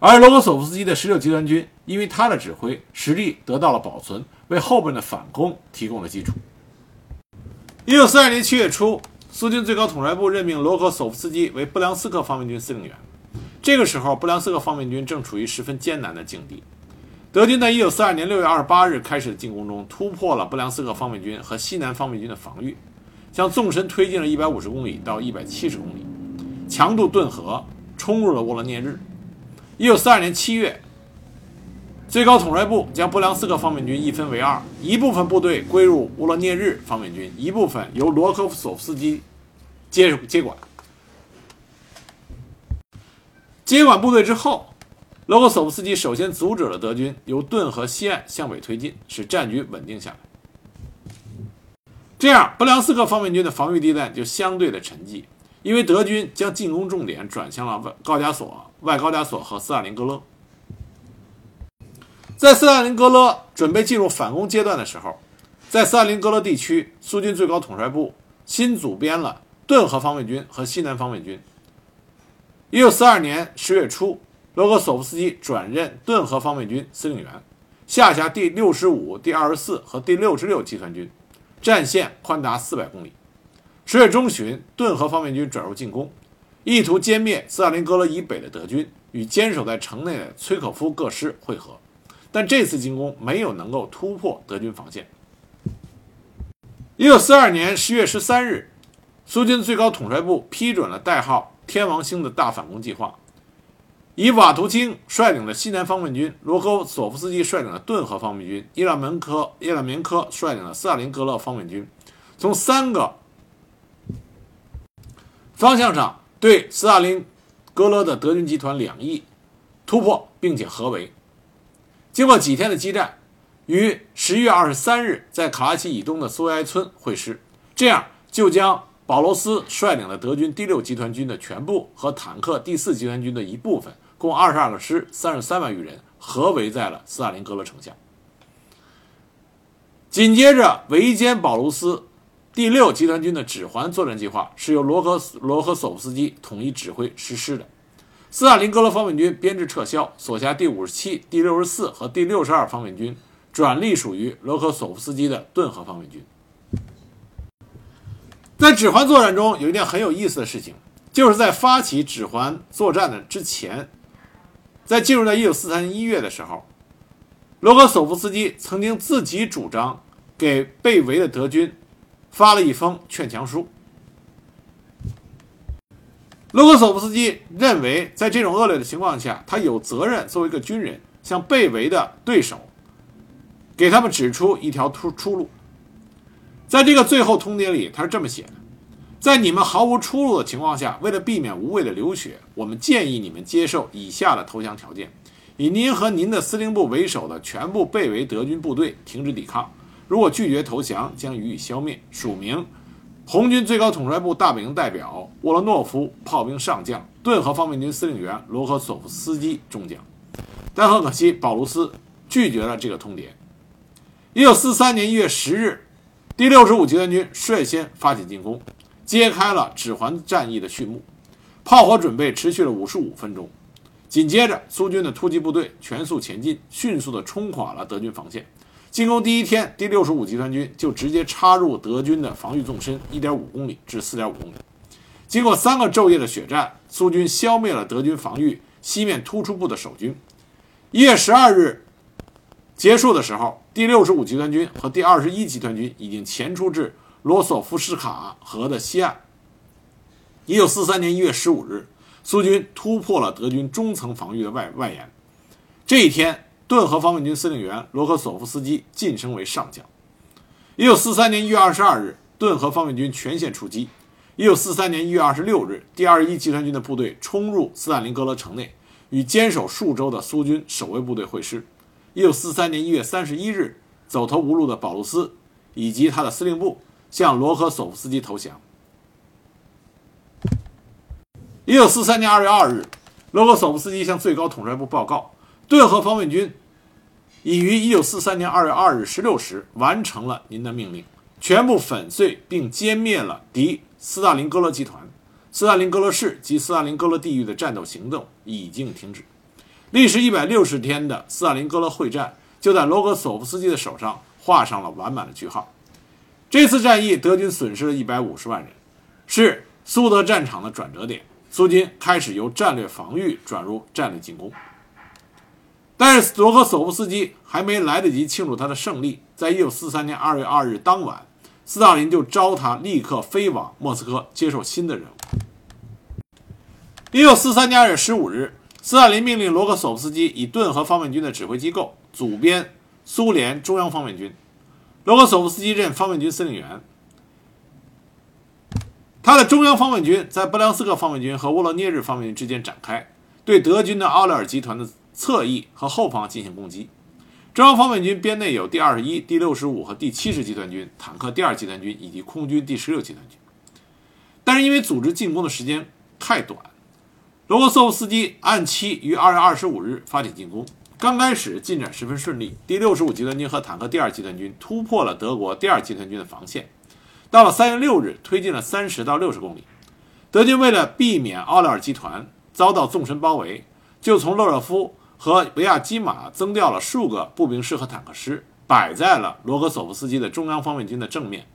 而罗格索夫斯基的十六集团军因为他的指挥实力得到了保存，为后边的反攻提供了基础。一九四二年七月初，苏军最高统帅部任命罗格索夫斯基为布良斯克方面军司令员。这个时候，布良斯克方面军正处于十分艰难的境地。德军在一九四二年六月二十八日开始的进攻中，突破了布良斯克方面军和西南方面军的防御，向纵深推进了一百五十公里到一百七十公里，强渡顿河，冲入了沃罗涅日。一九四二年七月，最高统帅部将布良斯克方面军一分为二，一部分部队归入乌罗涅日方面军，一部分由罗科夫索夫斯基接接管。接管部队之后，罗格索夫斯基首先阻止了德军由顿河西岸向北推进，使战局稳定下来。这样，布良斯克方面军的防御地带就相对的沉寂，因为德军将进攻重点转向了高加索、外高加索和斯大林格勒。在斯大林格勒准备进入反攻阶段的时候，在斯大林格勒地区，苏军最高统帅部新组编了顿河方面军和西南方面军。一九四二年十月初，罗格索夫斯基转任顿河方面军司令员，下辖第六十五、第二十四和第六十六集团军，战线宽达四百公里。十月中旬，顿河方面军转入进攻，意图歼灭斯大林格勒以北的德军，与坚守在城内的崔可夫各师会合。但这次进攻没有能够突破德军防线。一九四二年十月十三日，苏军最高统帅部批准了代号。天王星的大反攻计划，以瓦图钦率领的西南方面军、罗科索夫斯基率领的顿河方面军、伊拉门科、伊拉明科率领的斯大林格勒方面军，从三个方向上对斯大林格勒的德军集团两翼突破，并且合围。经过几天的激战，于十一月二十三日在卡拉奇以东的苏维埃村会师，这样就将。保罗斯率领的德军第六集团军的全部和坦克第四集团军的一部分，共二十二个师、三十三万余人，合围在了斯大林格勒城下。紧接着，围歼保罗斯第六集团军的指环作战计划是由罗格罗赫索夫斯基统一指挥实施的。斯大林格勒方面军编制撤销，所辖第五十七、第六十四和第六十二方面军转隶属于罗克索夫斯基的顿河方面军。在指环作战中，有一件很有意思的事情，就是在发起指环作战的之前，在进入到1943年1月的时候，罗格索夫斯基曾经自己主张给被围的德军发了一封劝降书。卢克索夫斯基认为，在这种恶劣的情况下，他有责任作为一个军人，向被围的对手给他们指出一条出出路。在这个最后通牒里，他是这么写的：在你们毫无出路的情况下，为了避免无谓的流血，我们建议你们接受以下的投降条件：以您和您的司令部为首的全部被围德军部队停止抵抗，如果拒绝投降，将予以消灭。署名：红军最高统帅部大本营代表沃罗诺夫炮兵上将，顿河方面军司令员罗科索夫斯基中将。但很可惜，保卢斯拒绝了这个通牒。一九四三年一月十日。第六十五集团军率先发起进攻，揭开了指环战役的序幕。炮火准备持续了五十五分钟，紧接着，苏军的突击部队全速前进，迅速地冲垮了德军防线。进攻第一天，第六十五集团军就直接插入德军的防御纵深一点五公里至四点五公里。经过三个昼夜的血战，苏军消灭了德军防御西面突出部的守军。一月十二日结束的时候，第六十五集团军和第二十一集团军已经前出至罗索夫斯卡河的西岸。一九四三年一月十五日，苏军突破了德军中层防御的外外沿。这一天。顿河方面军司令员罗科索夫斯基晋升为上将。一九四三年一月二十二日，顿河方面军全线出击。一九四三年一月二十六日，第二十一集团军的部队冲入斯大林格勒城内，与坚守数周的苏军守卫部队会师。一九四三年一月三十一日，走投无路的保卢斯以及他的司令部向罗科索夫斯基投降。一九四三年二月二日，罗科索夫斯基向最高统帅部报告。顿河方面军已于一九四三年二月二日十六时完成了您的命令，全部粉碎并歼灭了敌斯大林格勒集团、斯大林格勒市及斯大林格勒地域的战斗行动已经停止。历时一百六十天的斯大林格勒会战就在罗格索夫斯基的手上画上了完满的句号。这次战役，德军损失了一百五十万人，是苏德战场的转折点。苏军开始由战略防御转入战略进攻。但是罗科索夫斯基还没来得及庆祝他的胜利，在一九四三年二月二日当晚，斯大林就召他立刻飞往莫斯科接受新的任务。一九四三年二月十五日，斯大林命令罗科索夫斯基以顿河方面军的指挥机构组编苏联中央方面军，罗科索夫斯基任方面军司令员。他的中央方面军在布良斯克方面军和沃罗涅日方面军之间展开，对德军的奥勒尔集团的。侧翼和后方进行攻击。中央方面军编内有第二十一、第六十五和第七十集团军、坦克第二集团军以及空军第十六集团军。但是因为组织进攻的时间太短，罗格索夫斯基按期于二月二十五日发起进攻。刚开始进展十分顺利，第六十五集团军和坦克第二集团军突破了德国第二集团军的防线。到了三月六日，推进了三十到六十公里。德军为了避免奥廖尔集团遭到纵深包围，就从勒热夫。和维亚基马增调了数个步兵师和坦克师，摆在了罗格索夫斯基的中央方面军的正面。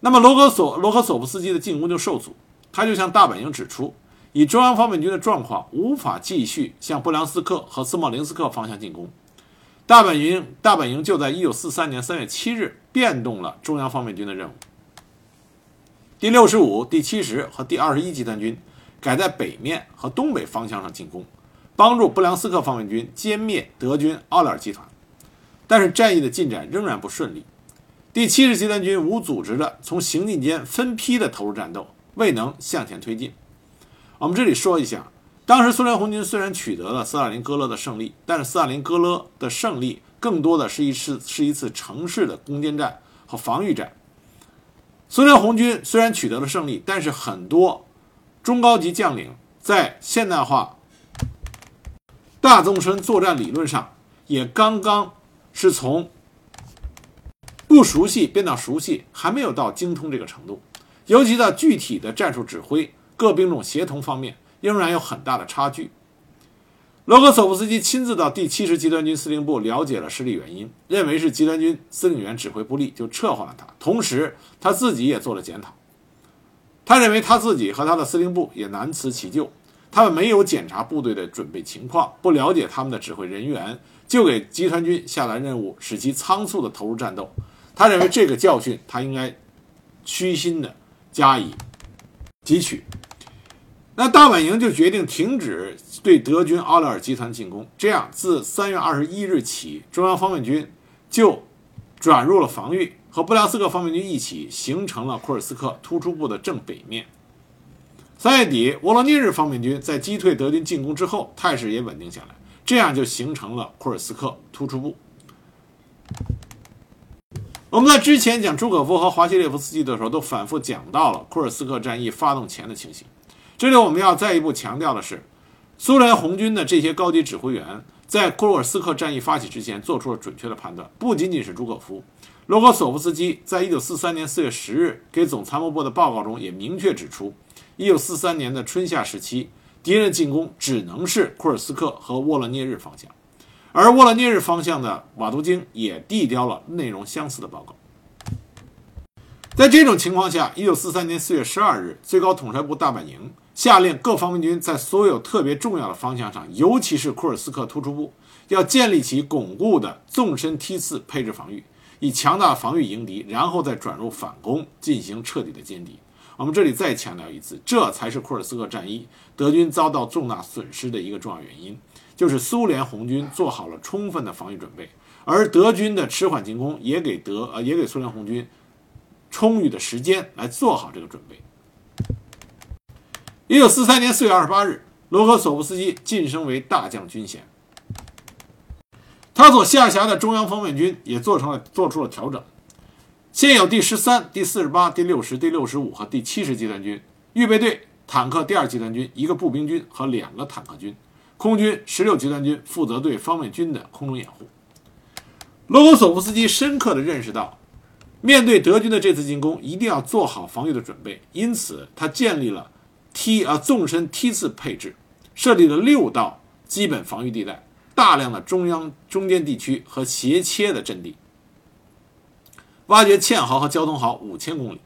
那么罗格索罗格索夫斯基的进攻就受阻，他就向大本营指出，以中央方面军的状况，无法继续向布良斯克和斯莫林斯克方向进攻。大本营大本营就在一九四三年三月七日变动了中央方面军的任务，第六十五、第七十和第二十一集团军改在北面和东北方向上进攻。帮助布良斯克方面军歼灭德军奥勒尔集团，但是战役的进展仍然不顺利。第七十集团军无组织的从行进间分批的投入战斗，未能向前推进。我们这里说一下，当时苏联红军虽然取得了斯大林格勒的胜利，但是斯大林格勒的胜利更多的是一次是一次城市的攻坚战和防御战。苏联红军虽然取得了胜利，但是很多中高级将领在现代化。大纵深作战理论上也刚刚是从不熟悉变到熟悉，还没有到精通这个程度。尤其在具体的战术指挥、各兵种协同方面，仍然有很大的差距。罗格索夫斯基亲自到第七十集团军司令部了解了失利原因，认为是集团军司令员指挥不力，就撤换了他。同时，他自己也做了检讨，他认为他自己和他的司令部也难辞其咎。他们没有检查部队的准备情况，不了解他们的指挥人员，就给集团军下达任务，使其仓促地投入战斗。他认为这个教训，他应该虚心地加以汲取。那大本营就决定停止对德军奥莱尔集团进攻。这样，自三月二十一日起，中央方面军就转入了防御，和布良斯克方面军一起形成了库尔斯克突出部的正北面。三月底，沃罗涅日方面军在击退德军进攻之后，态势也稳定下来，这样就形成了库尔斯克突出部。我们在之前讲朱可夫和华西列夫斯基的时候，都反复讲到了库尔斯克战役发动前的情形。这里我们要再一步强调的是，苏联红军的这些高级指挥员在库尔斯克战役发起之前做出了准确的判断，不仅仅是朱可夫，罗格索夫斯基在一九四三年四月十日给总参谋部的报告中也明确指出。一九四三年的春夏时期，敌人进攻只能是库尔斯克和沃勒涅日方向，而沃勒涅日方向的瓦图京也递交了内容相似的报告。在这种情况下，一九四三年四月十二日，最高统帅部大本营下令各方面军在所有特别重要的方向上，尤其是库尔斯克突出部，要建立起巩固的纵深梯次配置防御，以强大防御迎敌，然后再转入反攻，进行彻底的歼敌。我们这里再强调一次，这才是库尔斯克战役德军遭到重大损失的一个重要原因，就是苏联红军做好了充分的防御准备，而德军的迟缓进攻也给德呃也给苏联红军。充裕的时间来做好这个准备。一九四三年四月二十八日，罗科索夫斯基晋升为大将军衔，他所下辖的中央方面军也做成了做出了调整，现有第十三、第四十八、第六十、第六十五和第七十集团军预备队、坦克第二集团军、一个步兵军和两个坦克军，空军十六集团军负责对方面军的空中掩护。罗科索夫斯基深刻地认识到。面对德军的这次进攻，一定要做好防御的准备。因此，他建立了梯啊纵深梯次配置，设立了六道基本防御地带，大量的中央中间地区和斜切的阵地，挖掘堑壕和交通壕五千公里。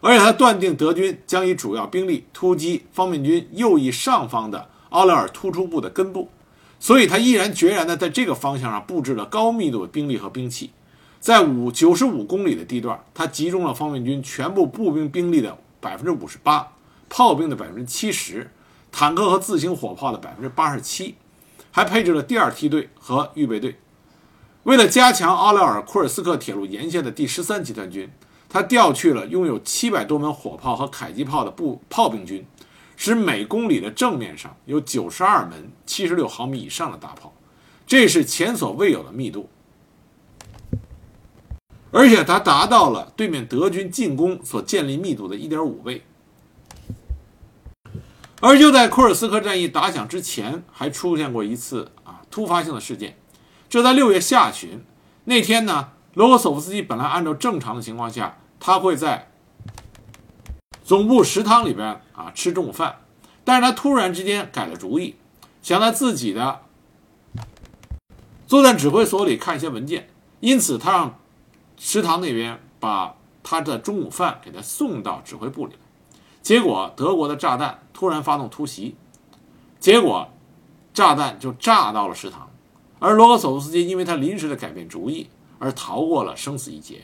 而且，他断定德军将以主要兵力突击方面军右翼上方的奥勒尔突出部的根部，所以他毅然决然地在这个方向上布置了高密度的兵力和兵器。在五九十五公里的地段，他集中了方面军全部步兵兵力的百分之五十八，炮兵的百分之七十，坦克和自行火炮的百分之八十七，还配置了第二梯队和预备队。为了加强奥廖尔库尔斯克铁路沿线的第十三集团军，他调去了拥有七百多门火炮和迫击炮的步炮兵军，使每公里的正面上有九十二门七十六毫米以上的大炮，这是前所未有的密度。而且它达到了对面德军进攻所建立密度的一点五倍。而就在库尔斯克战役打响之前，还出现过一次啊突发性的事件。这在六月下旬那天呢，罗格索夫斯基本来按照正常的情况下，他会在总部食堂里边啊吃中午饭，但是他突然之间改了主意，想在自己的作战指挥所里看一些文件，因此他让。食堂那边把他的中午饭给他送到指挥部里，结果德国的炸弹突然发动突袭，结果炸弹就炸到了食堂，而罗格索夫斯基因为他临时的改变主意而逃过了生死一劫，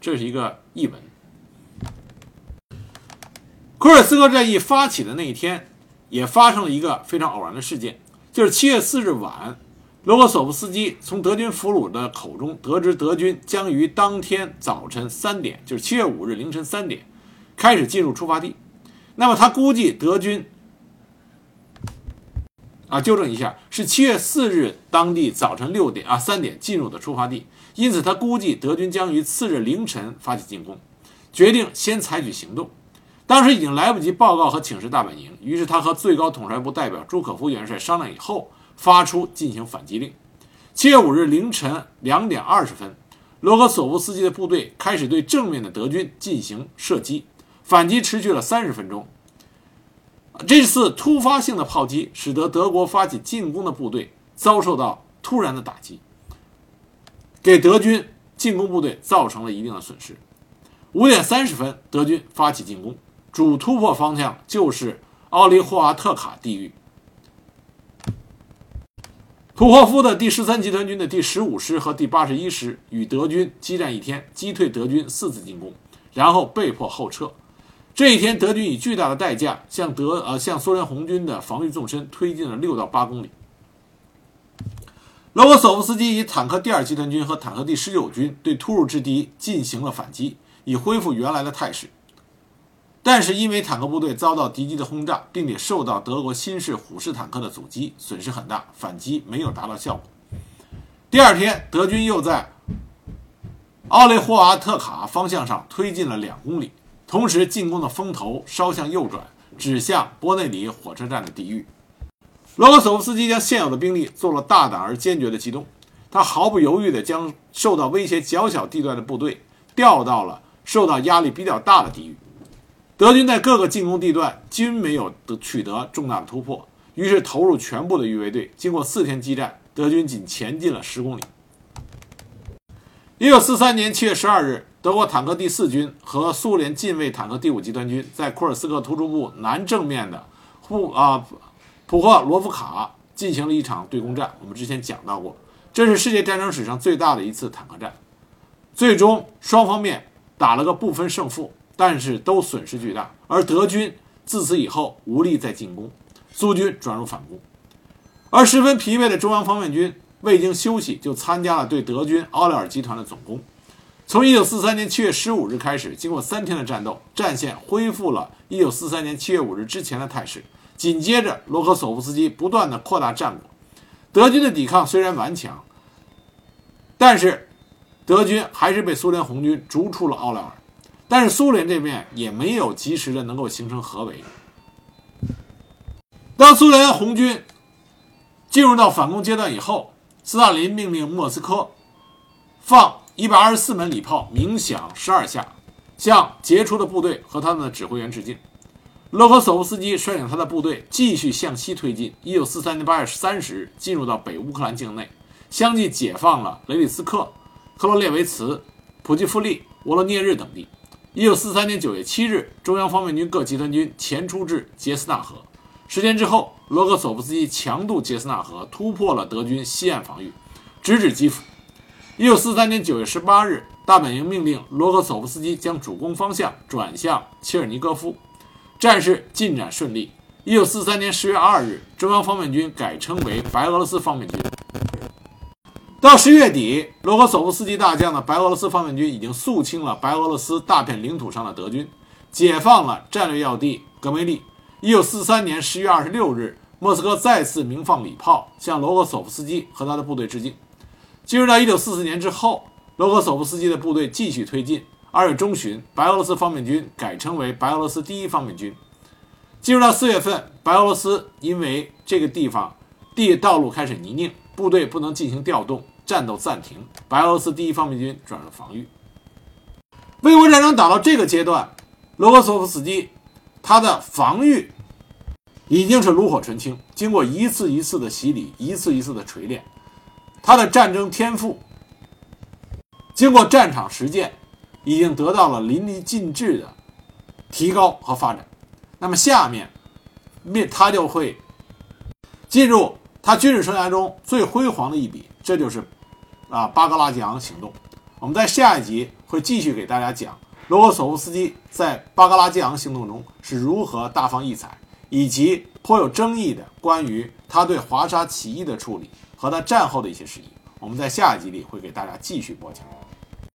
这是一个译文。库尔斯克战役发起的那一天，也发生了一个非常偶然的事件，就是七月四日晚。罗格索夫斯基从德军俘虏的口中得知，德军将于当天早晨三点，就是七月五日凌晨三点，开始进入出发地。那么他估计德军，啊，纠正一下，是七月四日当地早晨六点啊三点进入的出发地。因此，他估计德军将于次日凌晨发起进攻，决定先采取行动。当时已经来不及报告和请示大本营，于是他和最高统帅部代表朱可夫元帅商量以后。发出进行反击令。七月五日凌晨两点二十分，罗格索夫斯基的部队开始对正面的德军进行射击，反击持续了三十分钟。这次突发性的炮击使得德国发起进攻的部队遭受到突然的打击，给德军进攻部队造成了一定的损失。五点三十分，德军发起进攻，主突破方向就是奥利霍瓦特卡地域。普霍夫的第十三集团军的第十五师和第八十一师与德军激战一天，击退德军四次进攻，然后被迫后撤。这一天，德军以巨大的代价向德呃向苏联红军的防御纵深推进了六到八公里。罗格索夫斯基以坦克第二集团军和坦克第十九军对突入之敌进行了反击，以恢复原来的态势。但是因为坦克部队遭到敌机的轰炸，并且受到德国新式虎式坦克的阻击，损失很大，反击没有达到效果。第二天，德军又在奥雷霍瓦特卡方向上推进了两公里，同时进攻的风头稍向右转，指向波内里火车站的地域。罗格索夫斯基将现有的兵力做了大胆而坚决的机动，他毫不犹豫地将受到威胁较小地段的部队调到了受到压力比较大的地域。德军在各个进攻地段均没有得取得重大的突破，于是投入全部的预备队。经过四天激战，德军仅前进了十公里。一九四三年七月十二日，德国坦克第四军和苏联近卫坦克第五集团军在库尔斯克突出部南正面的普啊普赫罗夫卡进行了一场对攻战。我们之前讲到过，这是世界战争史上最大的一次坦克战。最终双方面打了个不分胜负，但是都损失巨大。而德军自此以后无力再进攻，苏军转入反攻，而十分疲惫的中央方面军。未经休息就参加了对德军奥列尔集团的总攻。从1943年7月15日开始，经过三天的战斗，战线恢复了1943年7月5日之前的态势。紧接着，罗科索夫斯基不断的扩大战果。德军的抵抗虽然顽强，但是德军还是被苏联红军逐出了奥莱尔。但是苏联这边也没有及时的能够形成合围。当苏联红军进入到反攻阶段以后，斯大林命令莫斯科放一百二十四门礼炮鸣响十二下，向杰出的部队和他们的指挥员致敬。罗科索夫斯基率领他的部队继续向西推进。一九四三年八月三十日，进入到北乌克兰境内，相继解放了雷里斯克、克罗列维茨、普季夫利、沃罗涅日等地。一九四三年九月七日，中央方面军各集团军前出至杰斯纳河。十天之后，罗格索夫斯基强渡杰斯纳河，突破了德军西岸防御，直指基辅。一九四三年九月十八日，大本营命令罗格索夫斯基将主攻方向转向切尔尼戈夫，战事进展顺利。一九四三年十月二日，中央方面军改称为白俄罗斯方面军。到十月底，罗格索夫斯基大将的白俄罗斯方面军已经肃清了白俄罗斯大片领土上的德军，解放了战略要地格梅利。一九四三年十月二十六日，莫斯科再次鸣放礼炮，向罗格索夫斯基和他的部队致敬。进入到一九四四年之后，罗格索夫斯基的部队继续推进。二月中旬，白俄罗斯方面军改称为白俄罗斯第一方面军。进入到四月份，白俄罗斯因为这个地方地道路开始泥泞，部队不能进行调动，战斗暂停。白俄罗斯第一方面军转入防御。卫国战争打到这个阶段，罗格索夫斯基。他的防御已经是炉火纯青，经过一次一次的洗礼，一次一次的锤炼，他的战争天赋经过战场实践，已经得到了淋漓尽致的提高和发展。那么下面面他就会进入他军事生涯中最辉煌的一笔，这就是啊巴格拉季昂行动。我们在下一集会继续给大家讲。罗格索夫斯基在巴格拉季昂行动中是如何大放异彩，以及颇有争议的关于他对华沙起义的处理和他战后的一些事宜，我们在下一集里会给大家继续播讲。